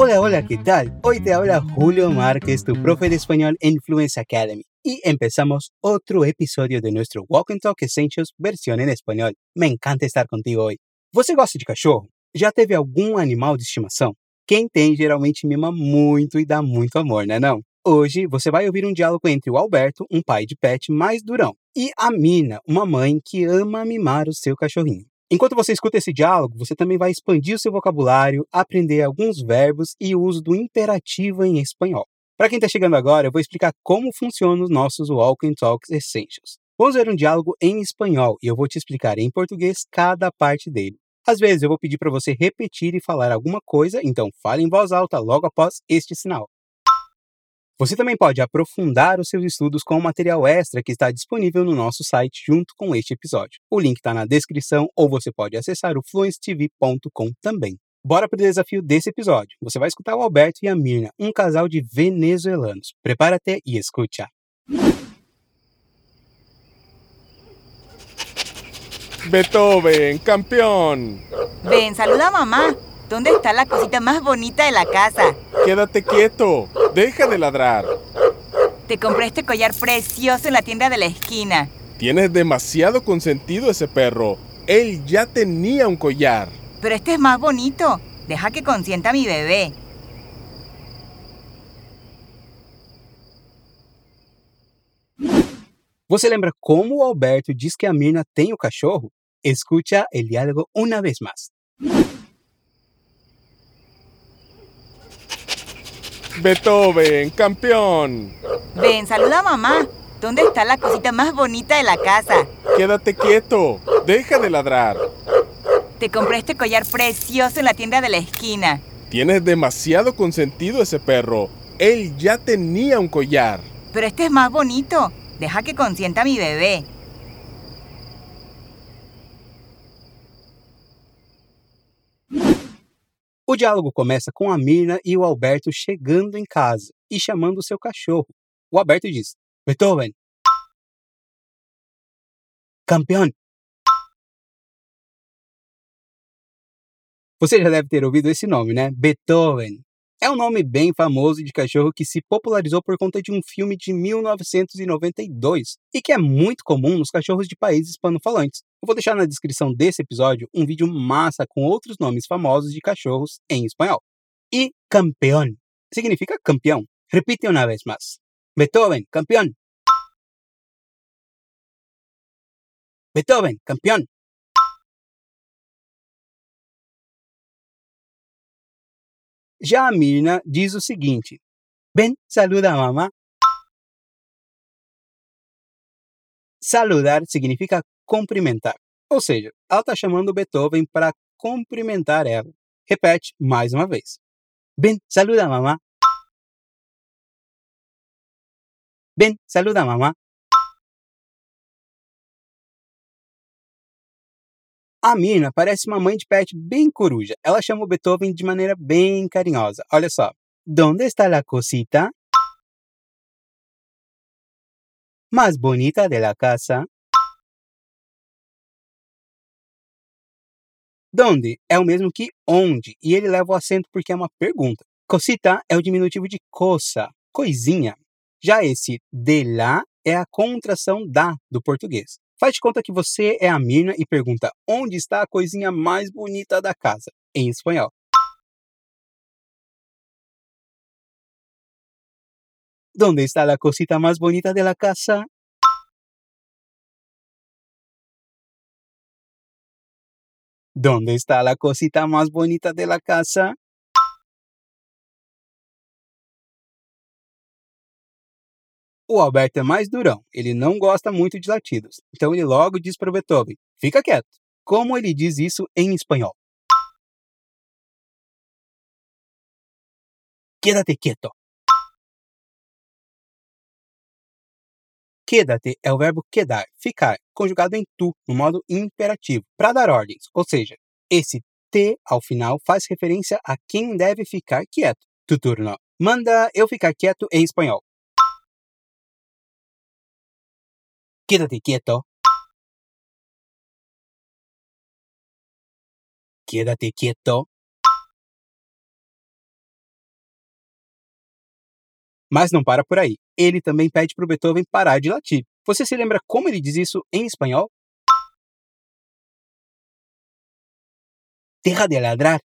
Hola, hola, ¿qué tal? Hoy te habla Julio Márquez, tu profe de español en Fluence Academy. Y empezamos otro episódio de nuestro Walk and Talk Essentials versión en espanhol. Me encanta estar contigo hoje. Você gosta de cachorro? Já teve algum animal de estimação? Quem tem geralmente mima muito e dá muito amor, né não? Hoje você vai ouvir um diálogo entre o Alberto, um pai de pet mais durão, e a Mina, uma mãe que ama mimar o seu cachorrinho. Enquanto você escuta esse diálogo, você também vai expandir o seu vocabulário, aprender alguns verbos e o uso do imperativo em espanhol. Para quem está chegando agora, eu vou explicar como funcionam os nossos Walk and Talks Essentials. Vamos ver um diálogo em espanhol e eu vou te explicar em português cada parte dele. Às vezes eu vou pedir para você repetir e falar alguma coisa, então fale em voz alta logo após este sinal. Você também pode aprofundar os seus estudos com o material extra que está disponível no nosso site junto com este episódio. O link está na descrição ou você pode acessar o fluencetv.com também. Bora para o desafio desse episódio. Você vai escutar o Alberto e a Mirna, um casal de venezuelanos. Prepara-te e escuta. Beethoven, campeón. Ven, saluda a mamá. ¿Dónde está la cosita más bonita de la casa? Quédate quieto. Deja de ladrar. Te compré este collar precioso en la tienda de la esquina. Tienes demasiado consentido ese perro. Él ya tenía un collar. Pero este es más bonito. Deja que consienta a mi bebé. Você lembra como o Alberto diz que a Mirna tem o cachorro? Escucha el diálogo una vez más. Beethoven, campeón. Ven, saluda a mamá. ¿Dónde está la cosita más bonita de la casa? Quédate quieto. Deja de ladrar. Te compré este collar precioso en la tienda de la esquina. Tienes demasiado consentido ese perro. Él ya tenía un collar. Pero este es más bonito. Deja que consienta a mi bebé. O diálogo começa com a Mirna e o Alberto chegando em casa e chamando seu cachorro. O Alberto diz: Beethoven. Campeão. Você já deve ter ouvido esse nome, né? Beethoven. É um nome bem famoso de cachorro que se popularizou por conta de um filme de 1992 e que é muito comum nos cachorros de países hispanofalantes. Eu vou deixar na descrição desse episódio um vídeo massa com outros nomes famosos de cachorros em espanhol. E campeão significa campeão. Repite uma vez mais. Beethoven, campeão. Beethoven, campeão. Já a Mirna diz o seguinte: Ven, saluda a mamá. Saludar significa cumprimentar. Ou seja, ela está chamando Beethoven para cumprimentar ela. Repete mais uma vez. Ven, saluda a mamá. Ven, saluda a mamá. A Mirna parece uma mãe de pet bem coruja. Ela chama o Beethoven de maneira bem carinhosa. Olha só. ¿Dónde está la cosita? Más bonita de la casa. Donde é o mesmo que onde, e ele leva o acento porque é uma pergunta. Cosita é o diminutivo de coça, coisinha. Já esse de lá é a contração da do português. Faz de conta que você é a Mirna e pergunta onde está a coisinha mais bonita da casa, em espanhol. ¿Dónde está la cosita más bonita de la casa? ¿Dónde está la cosita más bonita de la casa? O Alberto é mais durão, ele não gosta muito de latidos. Então ele logo diz para Beethoven: fica quieto. Como ele diz isso em espanhol? Quédate quieto. Quédate é o verbo quedar, ficar, conjugado em tu, no modo imperativo, para dar ordens. Ou seja, esse te ao final faz referência a quem deve ficar quieto. Tu turno. Manda eu ficar quieto em espanhol. Quédate quieto. Quédate quieto. Mas não para por aí. Ele também pede para o Beethoven parar de latir. Você se lembra como ele diz isso em espanhol? Deja de ladrar.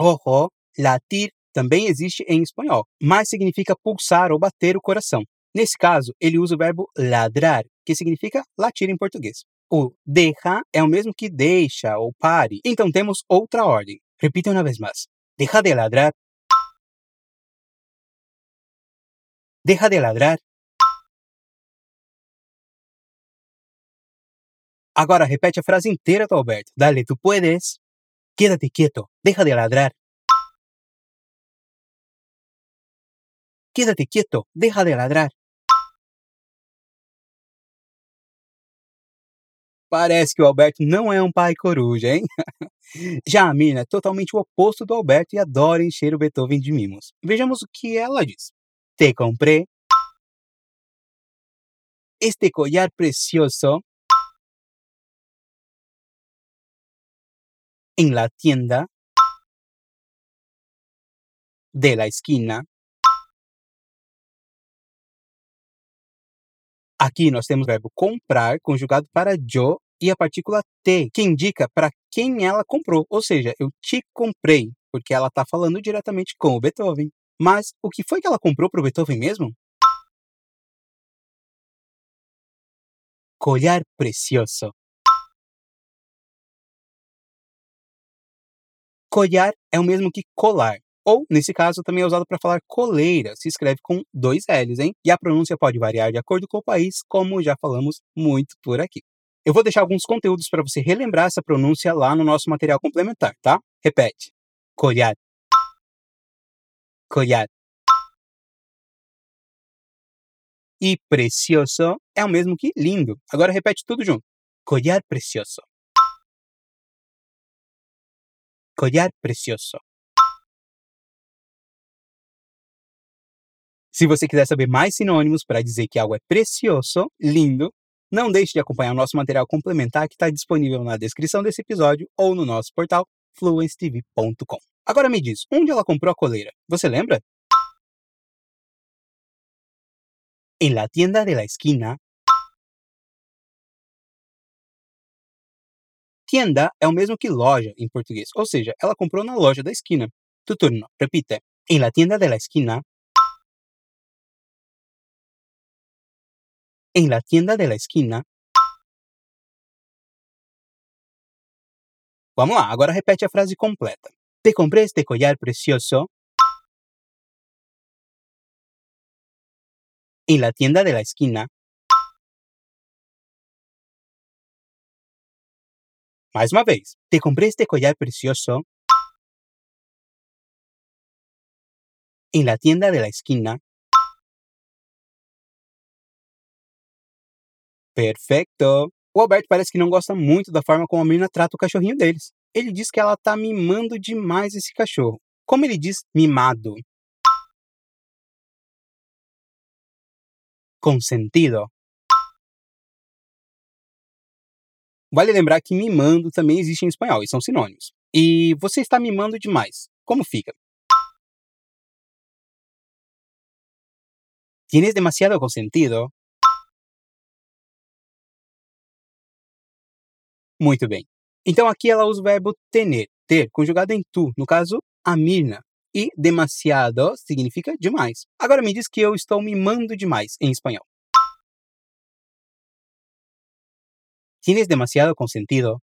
Ojo, latir também existe em espanhol, mas significa pulsar ou bater o coração. Nesse caso, ele usa o verbo ladrar, que significa latir em português. O deja é o mesmo que deixa ou pare. Então temos outra ordem. Repita uma vez mais. Deja de ladrar. Deja de ladrar. Agora repete a frase inteira Alberto. Dale, tu puedes. Quédate quieto. Deja de ladrar. Quédate quieto. Deja de ladrar. Parece que o Alberto não é um pai coruja, hein? Já a Mina é totalmente o oposto do Alberto e adora encher o Beethoven de mimos. Vejamos o que ela diz. Te compré este collar precioso en la tienda de la esquina. Aqui nós temos o verbo comprar conjugado para yo e a partícula te, que indica para quem ela comprou. Ou seja, eu te comprei, porque ela está falando diretamente com o Beethoven. Mas o que foi que ela comprou para o Beethoven mesmo? Collar precioso. Collar é o mesmo que colar. Ou, nesse caso, também é usado para falar coleira, se escreve com dois L's, hein? E a pronúncia pode variar de acordo com o país, como já falamos muito por aqui. Eu vou deixar alguns conteúdos para você relembrar essa pronúncia lá no nosso material complementar, tá? Repete. Collar. Collar. E precioso é o mesmo que lindo. Agora repete tudo junto. Collar precioso. Collar precioso. Se você quiser saber mais sinônimos para dizer que algo é precioso, lindo, não deixe de acompanhar o nosso material complementar que está disponível na descrição desse episódio ou no nosso portal fluencetv.com. Agora me diz, onde ela comprou a coleira? Você lembra? En la tienda de la esquina. Tienda é o mesmo que loja em português, ou seja, ela comprou na loja da esquina. Tu turno, repite. En la tienda de la esquina. En la tienda de la esquina. Vamos lá, agora repete a frase completa. Te compré este collar precioso en la tienda de la esquina. Mais uma vez. Te compré este collar precioso en la tienda de la esquina. Perfeito! O Alberto parece que não gosta muito da forma como a menina trata o cachorrinho deles. Ele diz que ela tá mimando demais esse cachorro. Como ele diz mimado? Consentido. Vale lembrar que mimando também existe em espanhol e são sinônimos. E você está mimando demais. Como fica? Tienes demasiado consentido. Muito bem. Então aqui ela usa o verbo tener, ter, conjugado em tu, no caso, a Mirna. E demasiado significa demais. Agora me diz que eu estou mimando demais em espanhol. Tienes demasiado consentido.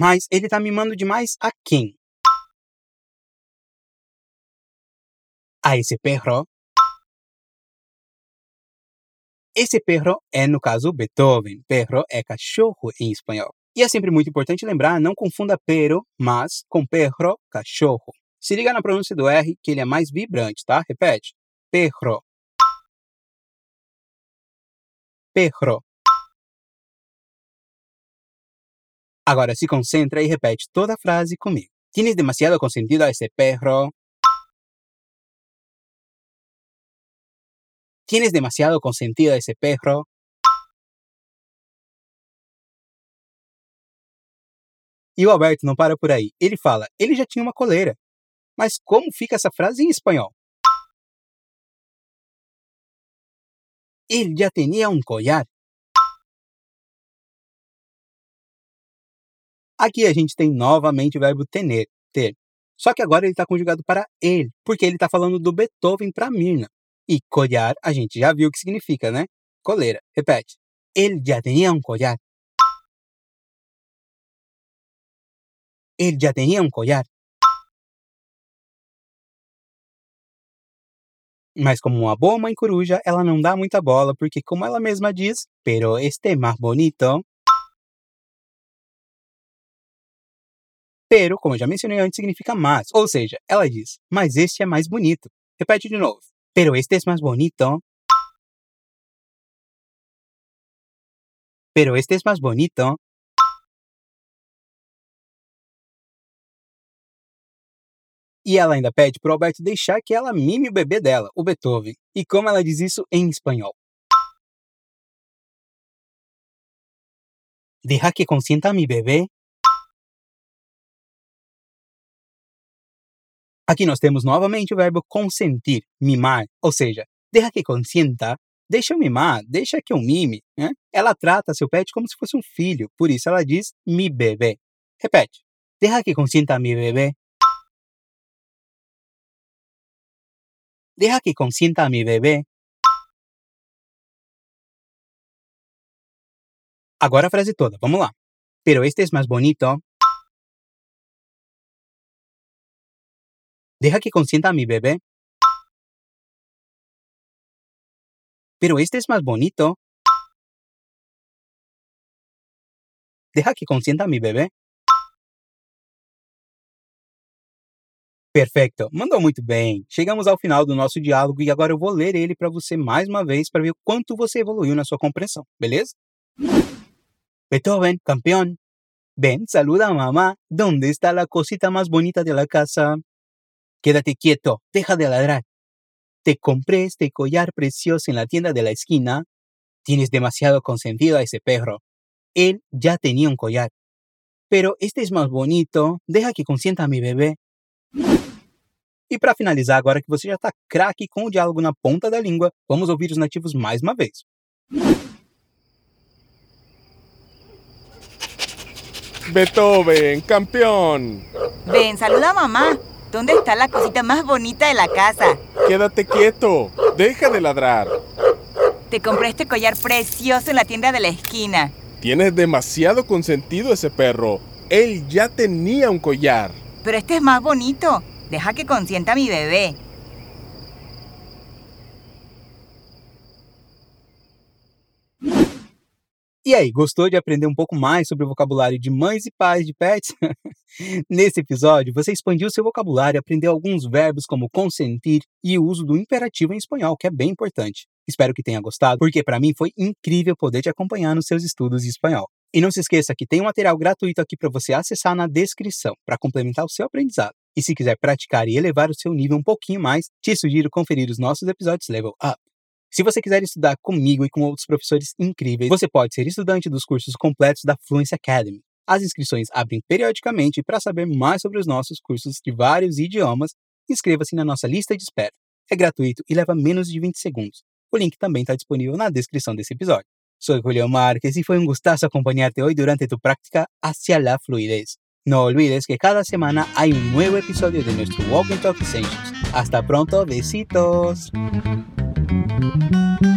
Mas ele está mimando demais a quem? A esse perro esse perro é, no caso, Beethoven. Perro é cachorro em espanhol. E é sempre muito importante lembrar, não confunda pero, mas com perro, cachorro. Se liga na pronúncia do R, que ele é mais vibrante, tá? Repete. Perro. Perro. Agora se concentra e repete toda a frase comigo. Tienes demasiado consentido a ese perro. Tienes demasiado consentido a ese perro. E o Alberto não para por aí. Ele fala, ele já tinha uma coleira. Mas como fica essa frase em espanhol? Ele já tinha um collar. Aqui a gente tem novamente o verbo tener, ter. Só que agora ele está conjugado para ele, porque ele está falando do Beethoven para Mirna. E collar a gente já viu o que significa, né? Coleira. Repete. Ele já tinha um collar. Ele já tinha um collar. Mas como uma boa mãe coruja, ela não dá muita bola, porque como ela mesma diz, pero este más bonito. Pero, como eu já mencionei antes, significa mais. Ou seja, ela diz, mas este é mais bonito. Repete de novo. Pero este es más bonito. Pero este es más bonito. E ela ainda pede pro Alberto deixar que ela mime o bebê dela, o Beethoven. E como ela diz isso em espanhol? Deja que consienta a mi bebê. Aqui nós temos novamente o verbo consentir, mimar, ou seja, deja que consienta, deixa eu mimar, deixa que eu mime. Né? Ela trata seu pet como se fosse um filho, por isso ela diz mi bebê. Repete, deja que consienta mi bebê. Deja que consienta a mi bebê. Agora a frase toda, vamos lá. Pero este es más bonito. Deja que consienta a mi bebé. Pero este es más bonito. Deja que consienta a mi bebé. Perfeito, mandou muito bem. Chegamos ao final do nosso diálogo e agora eu vou ler ele para você mais uma vez para ver o quanto você evoluiu na sua compreensão, beleza? Beethoven, campeón. Ven, saluda a mamá. ¿Dónde está la cosita más bonita de la casa? Quédate quieto, deja de ladrar. Te compré este collar precioso en la tienda de la esquina. Tienes demasiado consentido a ese perro. Él ya tenía un collar. Pero este es más bonito. Deja que consienta a mi bebé. E para finalizar, agora que você já está craque com o diálogo na ponta da língua, vamos ouvir os nativos mais uma vez. Beethoven, campeón. Ven, saluda a mamá. ¿Dónde está la cosita más bonita de la casa? Quédate quieto. Deja de ladrar. Te compré este collar precioso en la tienda de la esquina. Tienes demasiado consentido ese perro. Él ya tenía un collar. Pero este es más bonito. Deja que consienta a mi bebé. E aí, gostou de aprender um pouco mais sobre o vocabulário de mães e pais de pets? Nesse episódio, você expandiu seu vocabulário e aprendeu alguns verbos como consentir e o uso do imperativo em espanhol, que é bem importante. Espero que tenha gostado, porque para mim foi incrível poder te acompanhar nos seus estudos de espanhol. E não se esqueça que tem um material gratuito aqui para você acessar na descrição, para complementar o seu aprendizado. E se quiser praticar e elevar o seu nível um pouquinho mais, te sugiro conferir os nossos episódios Level Up. Se você quiser estudar comigo e com outros professores incríveis, você pode ser estudante dos cursos completos da Fluency Academy. As inscrições abrem periodicamente e para saber mais sobre os nossos cursos de vários idiomas, inscreva-se na nossa lista de espera. É gratuito e leva menos de 20 segundos. O link também está disponível na descrição desse episódio. Sou Julio Marques y fue un gustazo acompañarte hoy durante tu práctica hacia la fluidez. No olvides que cada semana hay un nuevo episodio de nuestro Walk and Talk Essentials. Hasta pronto, besitos. うん。